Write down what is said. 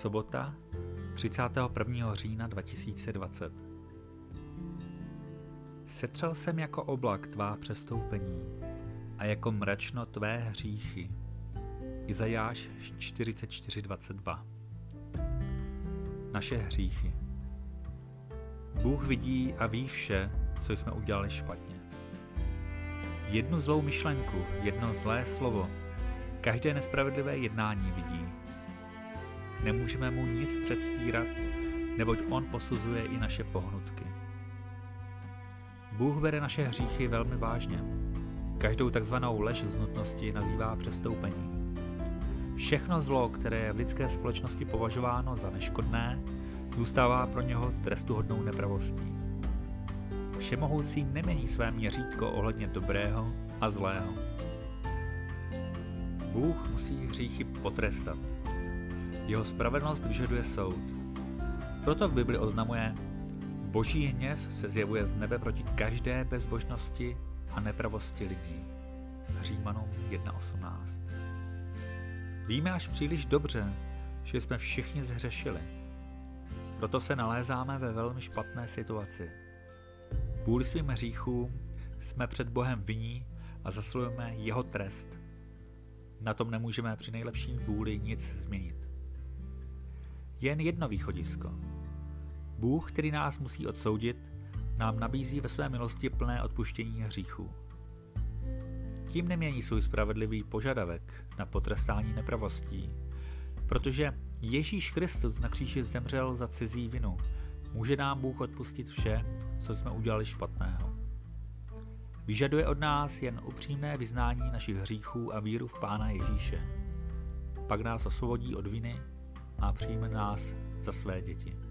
Sobota 31. října 2020 Setřel jsem jako oblak tvá přestoupení a jako mračno tvé hříchy. Izajáš 44.22 Naše hříchy Bůh vidí a ví vše, co jsme udělali špatně. Jednu zlou myšlenku, jedno zlé slovo, každé nespravedlivé jednání vidí. Nemůžeme mu nic předstírat, neboť on posuzuje i naše pohnutky. Bůh bere naše hříchy velmi vážně. Každou takzvanou lež z nutnosti nazývá přestoupení. Všechno zlo, které je v lidské společnosti považováno za neškodné, zůstává pro něho trestuhodnou nepravostí. Všemohoucí nemění své měřítko ohledně dobrého a zlého. Bůh musí hříchy potrestat. Jeho spravedlnost vyžaduje soud. Proto v Bibli oznamuje, boží hněv se zjevuje z nebe proti každé bezbožnosti a nepravosti lidí. Římanům 1.18 Víme až příliš dobře, že jsme všichni zhřešili. Proto se nalézáme ve velmi špatné situaci. Kvůli svým hříchům jsme před Bohem viní a zaslujeme jeho trest. Na tom nemůžeme při nejlepším vůli nic změnit. Jen jedno východisko. Bůh, který nás musí odsoudit, nám nabízí ve své milosti plné odpuštění hříchů. Tím nemění svůj spravedlivý požadavek na potrestání nepravostí, protože Ježíš Kristus na kříži zemřel za cizí vinu. Může nám Bůh odpustit vše, co jsme udělali špatného. Vyžaduje od nás jen upřímné vyznání našich hříchů a víru v Pána Ježíše. Pak nás osvobodí od viny a přijme nás za své děti.